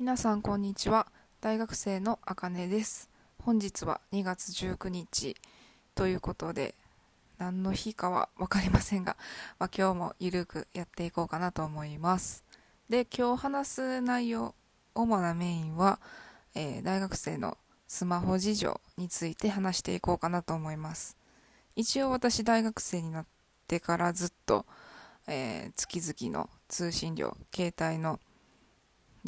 皆さんこんにちは。大学生のあかねです。本日は2月19日ということで何の日かは分かりませんが、まあ、今日もゆるくやっていこうかなと思います。で今日話す内容主なメインは、えー、大学生のスマホ事情について話していこうかなと思います。一応私大学生になってからずっと、えー、月々の通信料携帯の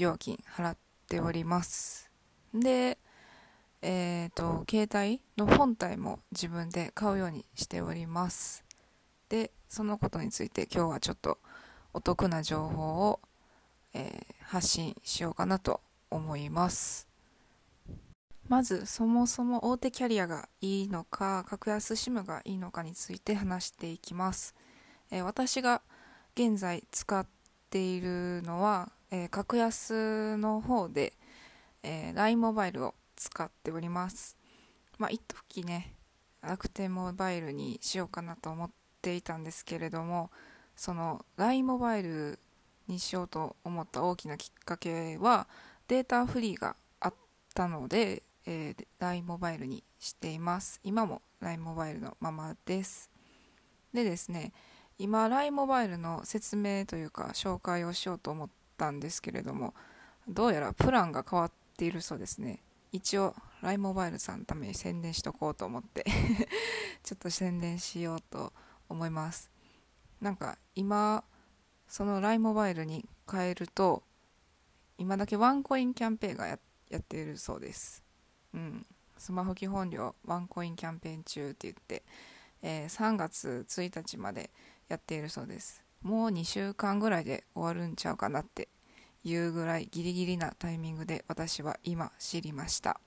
料金払っております。でえっ、ー、と携帯の本体も自分で買うようにしております。でそのことについて今日はちょっとお得な情報を、えー、発信しようかなと思います。まずそもそも大手キャリアがいいのか格安 SIM がいいのかについて話していきます、えー、私が現在使っているのはえー、格安の方で、えー、LINE モバイルを使っております。まあ、一時ね、楽天モバイルにしようかなと思っていたんですけれども、その LINE モバイルにしようと思った大きなきっかけは、データフリーがあったので、えー、LINE モバイルにしています。今も LINE モバイルのままです。でですね、今 LINE モバイルの説明というか紹介をしようと思っったんですけれどもどうやらプランが変わっているそうですね。一応 LINE モバイルさんのために宣伝しとこうと思って ちょっと宣伝しようと思います。なんか今その LINE モバイルに変えると今だけワンコインキャンペーンがやっているそうです。うん。スマホ基本料ワンコインキャンペーン中って言って、えー、3月1日までやっているそうです。もう2週間ぐらいで終わるんちゃうかなっていうぐらいギリギリなタイミングで私は今知りました。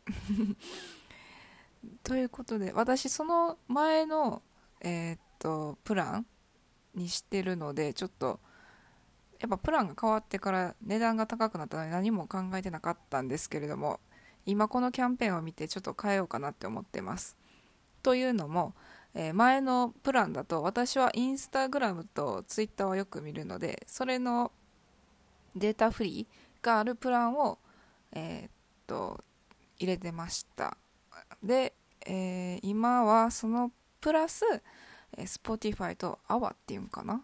ということで私その前のえー、っとプランにしてるのでちょっとやっぱプランが変わってから値段が高くなったので何も考えてなかったんですけれども今このキャンペーンを見てちょっと変えようかなって思ってます。というのもえー、前のプランだと私はインスタグラムとツイッターをよく見るのでそれのデータフリーがあるプランを、えー、っと入れてました。で、えー、今はそのプラス、え Spotify と AWA っていうんかな？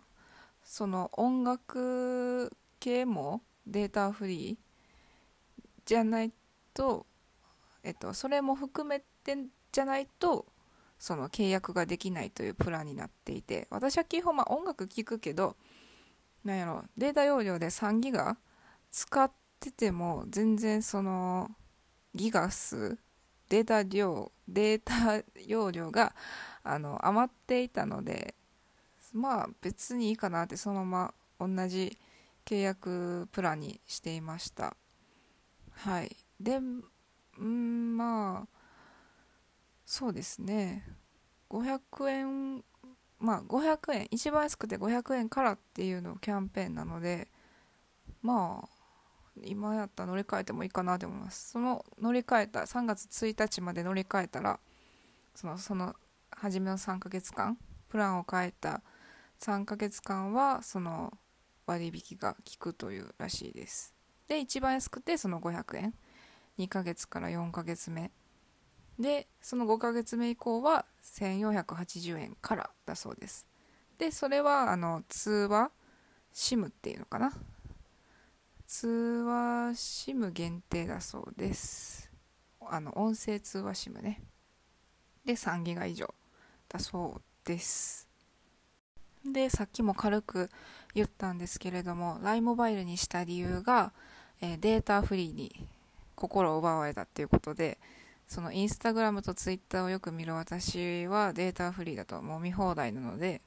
その音楽系もデータフリーじゃないと、えっと、それも含めてじゃないとその契約ができないというプランになっていて私は基本まあ音楽聴くけどなんやろデータ容量で3ギガ使ってても全然そのギガ数データ量データ容量があの余っていたのでまあ別にいいかなってそのまま同じ契約プランにしていました。はい。でんまあそうですね。500円まあ500円一番安くて500円からっていうのキャンペーンなのでまあ今やったら乗り換えてもいいかなと思います。その乗り換えた3月1日まで乗り換えたらそのその初めの3ヶ月間プランを変えた3ヶ月間はその割引が効くというらしいです。で一番安くてその500円。2ヶ月から4ヶ月目でその5ヶ月目以降は1480円からだそうです。でそれはあの通話 SIM っていうのかな？通話 SIM 限定だそうです。あの音声通話 SIM ね。で3ギガ以上だそうです。でさっきも軽く言ったんですけれども LINE モバイルにした理由が、えー、データフリーに心を奪われたっていうことでそのインスタグラムとツイッターをよく見る私はデータフリーだともう見放題なので、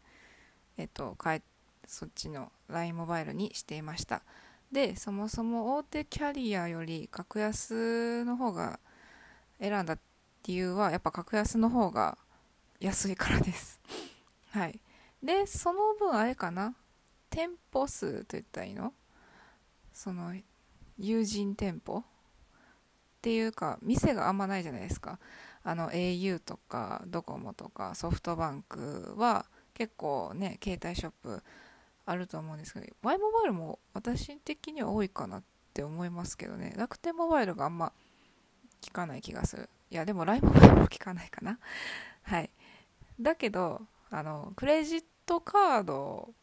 えっと、そっちの LINE モバイルにしていました。で、そもそも大手キャリアより格安の方が選んだ理由はやっぱ格安の方が安いからです。はい。で、その分あれかな店舗数といったらいいの？その友人店舗？っていうか店があんまないじゃないですか。あの au とかドコモとかソフトバンクは結構ね携帯ショップあると思うんですけど Y モバイルも私的には多いかなって思いますけどね。楽天モバイルがあんま効かない気がする。いやでも LINE モバイルも効かないかな。はい。だけどあのクレジットカード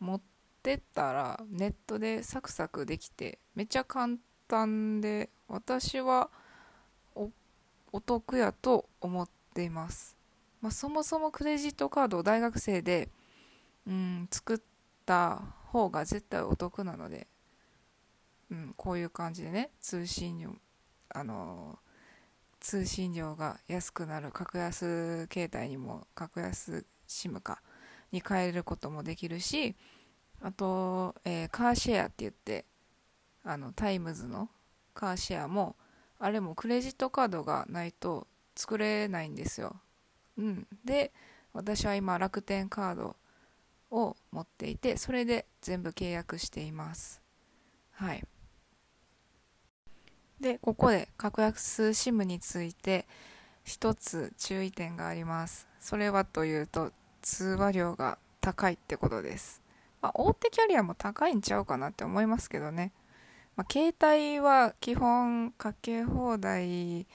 持ってったらネットでサクサクできてめっちゃ簡単で私はお得やと思っています、まあ、そもそもクレジットカードを大学生で、うん、作った方が絶対お得なので、うん、こういう感じでね通信料あの通信料が安くなる格安携帯にも格安 SIM かに変えることもできるしあと、えー、カーシェアって言ってあのタイムズのカーシェアもあれもクレジットカードがないと作れないんですよ。うん、で私は今楽天カードを持っていてそれで全部契約しています。はい。でここで格安 SIM について一つ注意点があります。それはというと通話料が高いってことです。まあ、大手キャリアも高いんちゃうかなって思いますけどね。まあ、携帯は基本かけ放題、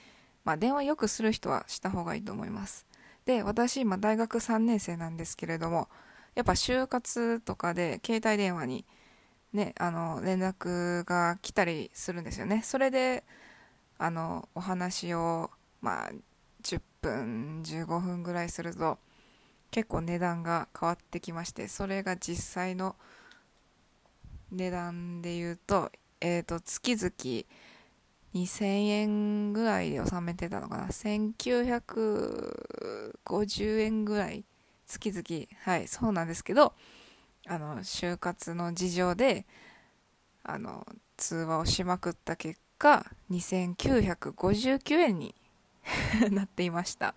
まあ、電話よくする人はした方がいいと思います。で、私今大学3年生なんですけれども、やっぱ就活とかで携帯電話にね、あの、連絡が来たりするんですよね。それで、あの、お話を、まあ、10分、15分ぐらいすると、結構値段が変わってきまして、それが実際の値段で言うと、え、ー、と、月々2000円ぐらいで納めてたのかな？1950円ぐらい、月々。はい、そうなんですけど、あの、就活の事情で、あの、通話をしまくった結果、2959円に なっていました。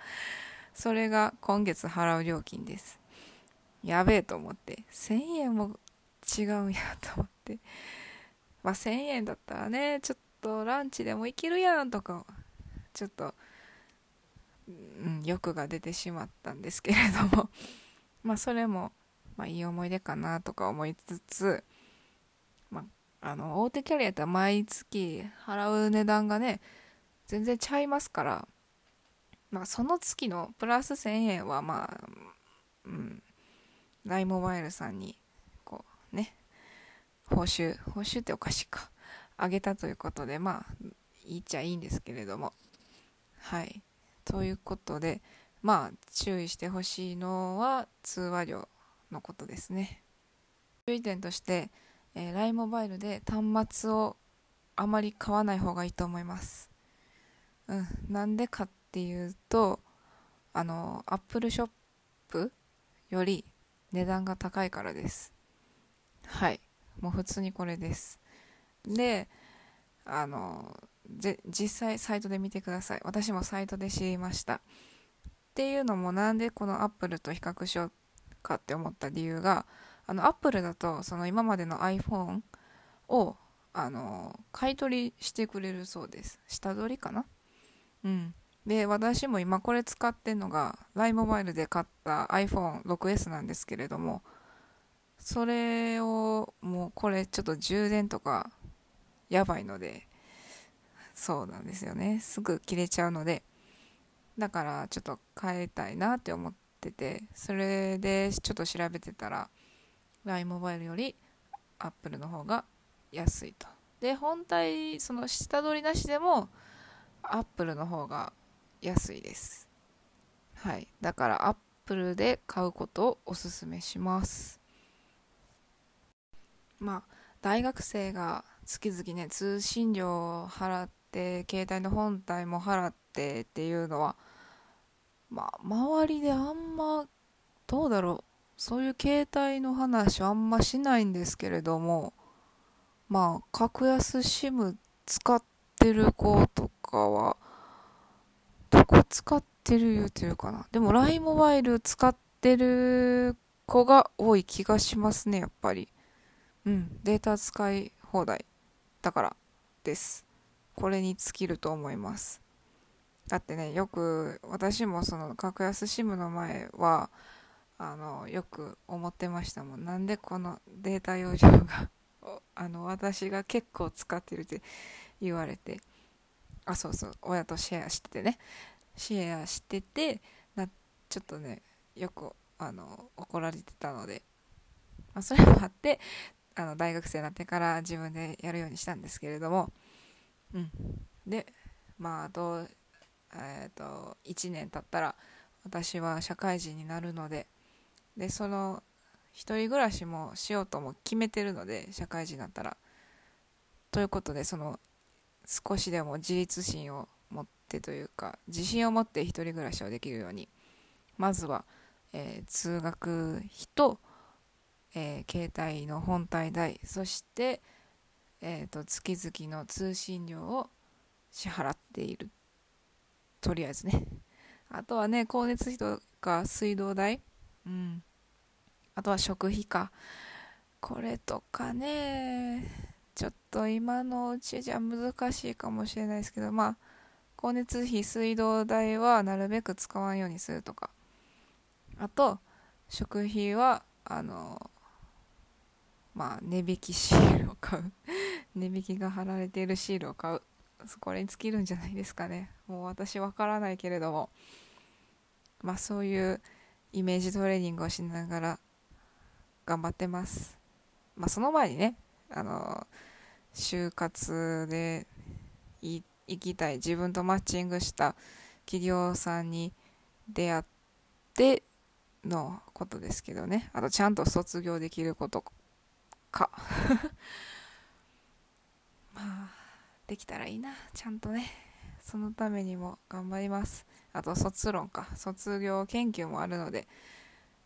それが今月払う料金です。やべえと思って、1000円も違うんやと思って。まあ、1000円だったらねちょっとランチでも行けるやんとかちょっと、うん、欲が出てしまったんですけれども。まあそれも、まあ、いい思い出かなとか思いつつ、まあ、あの大手キャリアって毎月払う値段がね全然ちゃいますから、まあ、その月のプラス1000円はまあ、うん、ライモバイルさんにこうね報酬、報酬っておかしいか、あげたということで、まあ、いいっちゃいいんですけれども。はい。ということで、まあ、注意してほしいのは通話料のことですね。注意点として、えー、LINE モバイルで端末をあまり買わない方がいいと思います。うん。なんでかっていうと、あの、Apple ショップより値段が高いからです。はい。もう普通にこれです。であの実際サイトで見てください。私もサイトで知りました。っていうのもなんでこのアップルと比較しようかって思った理由があのアップルだとその今までの iPhone をあの買い取りしてくれるそうです。下取りかな？うん。で私も今これ使ってんのが LINE モバイルで買った iPhone6S なんですけれどもそれをもうこれちょっと充電とかやばいのでそうなんですよね。すぐ切れちゃうので。だからちょっと変えたいなって思っててそれでちょっと調べてたら LINE モバイルより Apple の方が安いと。で本体その下取りなしでも Apple の方が安いです。はい。だから Apple で買うことをおすすめします。まあ、大学生が月々ね、通信料を払って、携帯の本体も払ってっていうのは、まあ、周りであんま、どうだろう、そういう携帯の話あんましないんですけれども、まあ、格安 SIM 使ってる子とかは、どこ使ってる言うてるかな。でも LINE モバイル使ってる子が多い気がしますね、やっぱり。うん、データ使い放題だからです。これに尽きると思います。だってね、よく私もその格安 SIM の前は、あの、よく思ってましたもん。なんでこのデータ容量があの私が結構使ってるって言われてあそうそう親とシェアしててねシェアしててなちょっとねよくあの怒られてたので、まあ、それもあってあの大学生になってから自分でやるようにしたんですけれども、うん、でまああと,、えーと、1年経ったら私は社会人になるのででその一人暮らしもしようとも決めてるので社会人になったら。ということでその少しでも自立心を持ってというか自信を持って一人暮らしをできるように。まずは、えー、通学費と、えー、携帯の本体代そして、えーと、月々の通信料を支払っている。とりあえずね。あとはね光熱費とか水道代。うん。あとは食費か。これとかねちょっと今のうちじゃ難しいかもしれないですけどまあ光熱費水道代はなるべく使わんようにするとか。あと食費はあのまあ値引きシールを買う。値引きが貼られているシールを買う。これに尽きるんじゃないですかね。もう私わからないけれども。まあそういうイメージトレーニングをしながら頑張ってます。まあその前にねあの就活で行きたい自分とマッチングした企業さんに出会ってのことですけどね。あとちゃんと卒業できること。か。まあできたらいいなちゃんとね。そのためにも頑張ります。あと卒論か。卒業研究もあるので。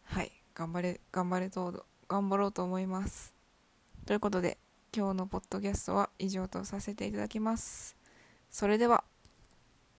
はい。頑張れ頑張れと頑張ろうと思います。ということで今日のポッドキャストは以上とさせていただきます。それでは。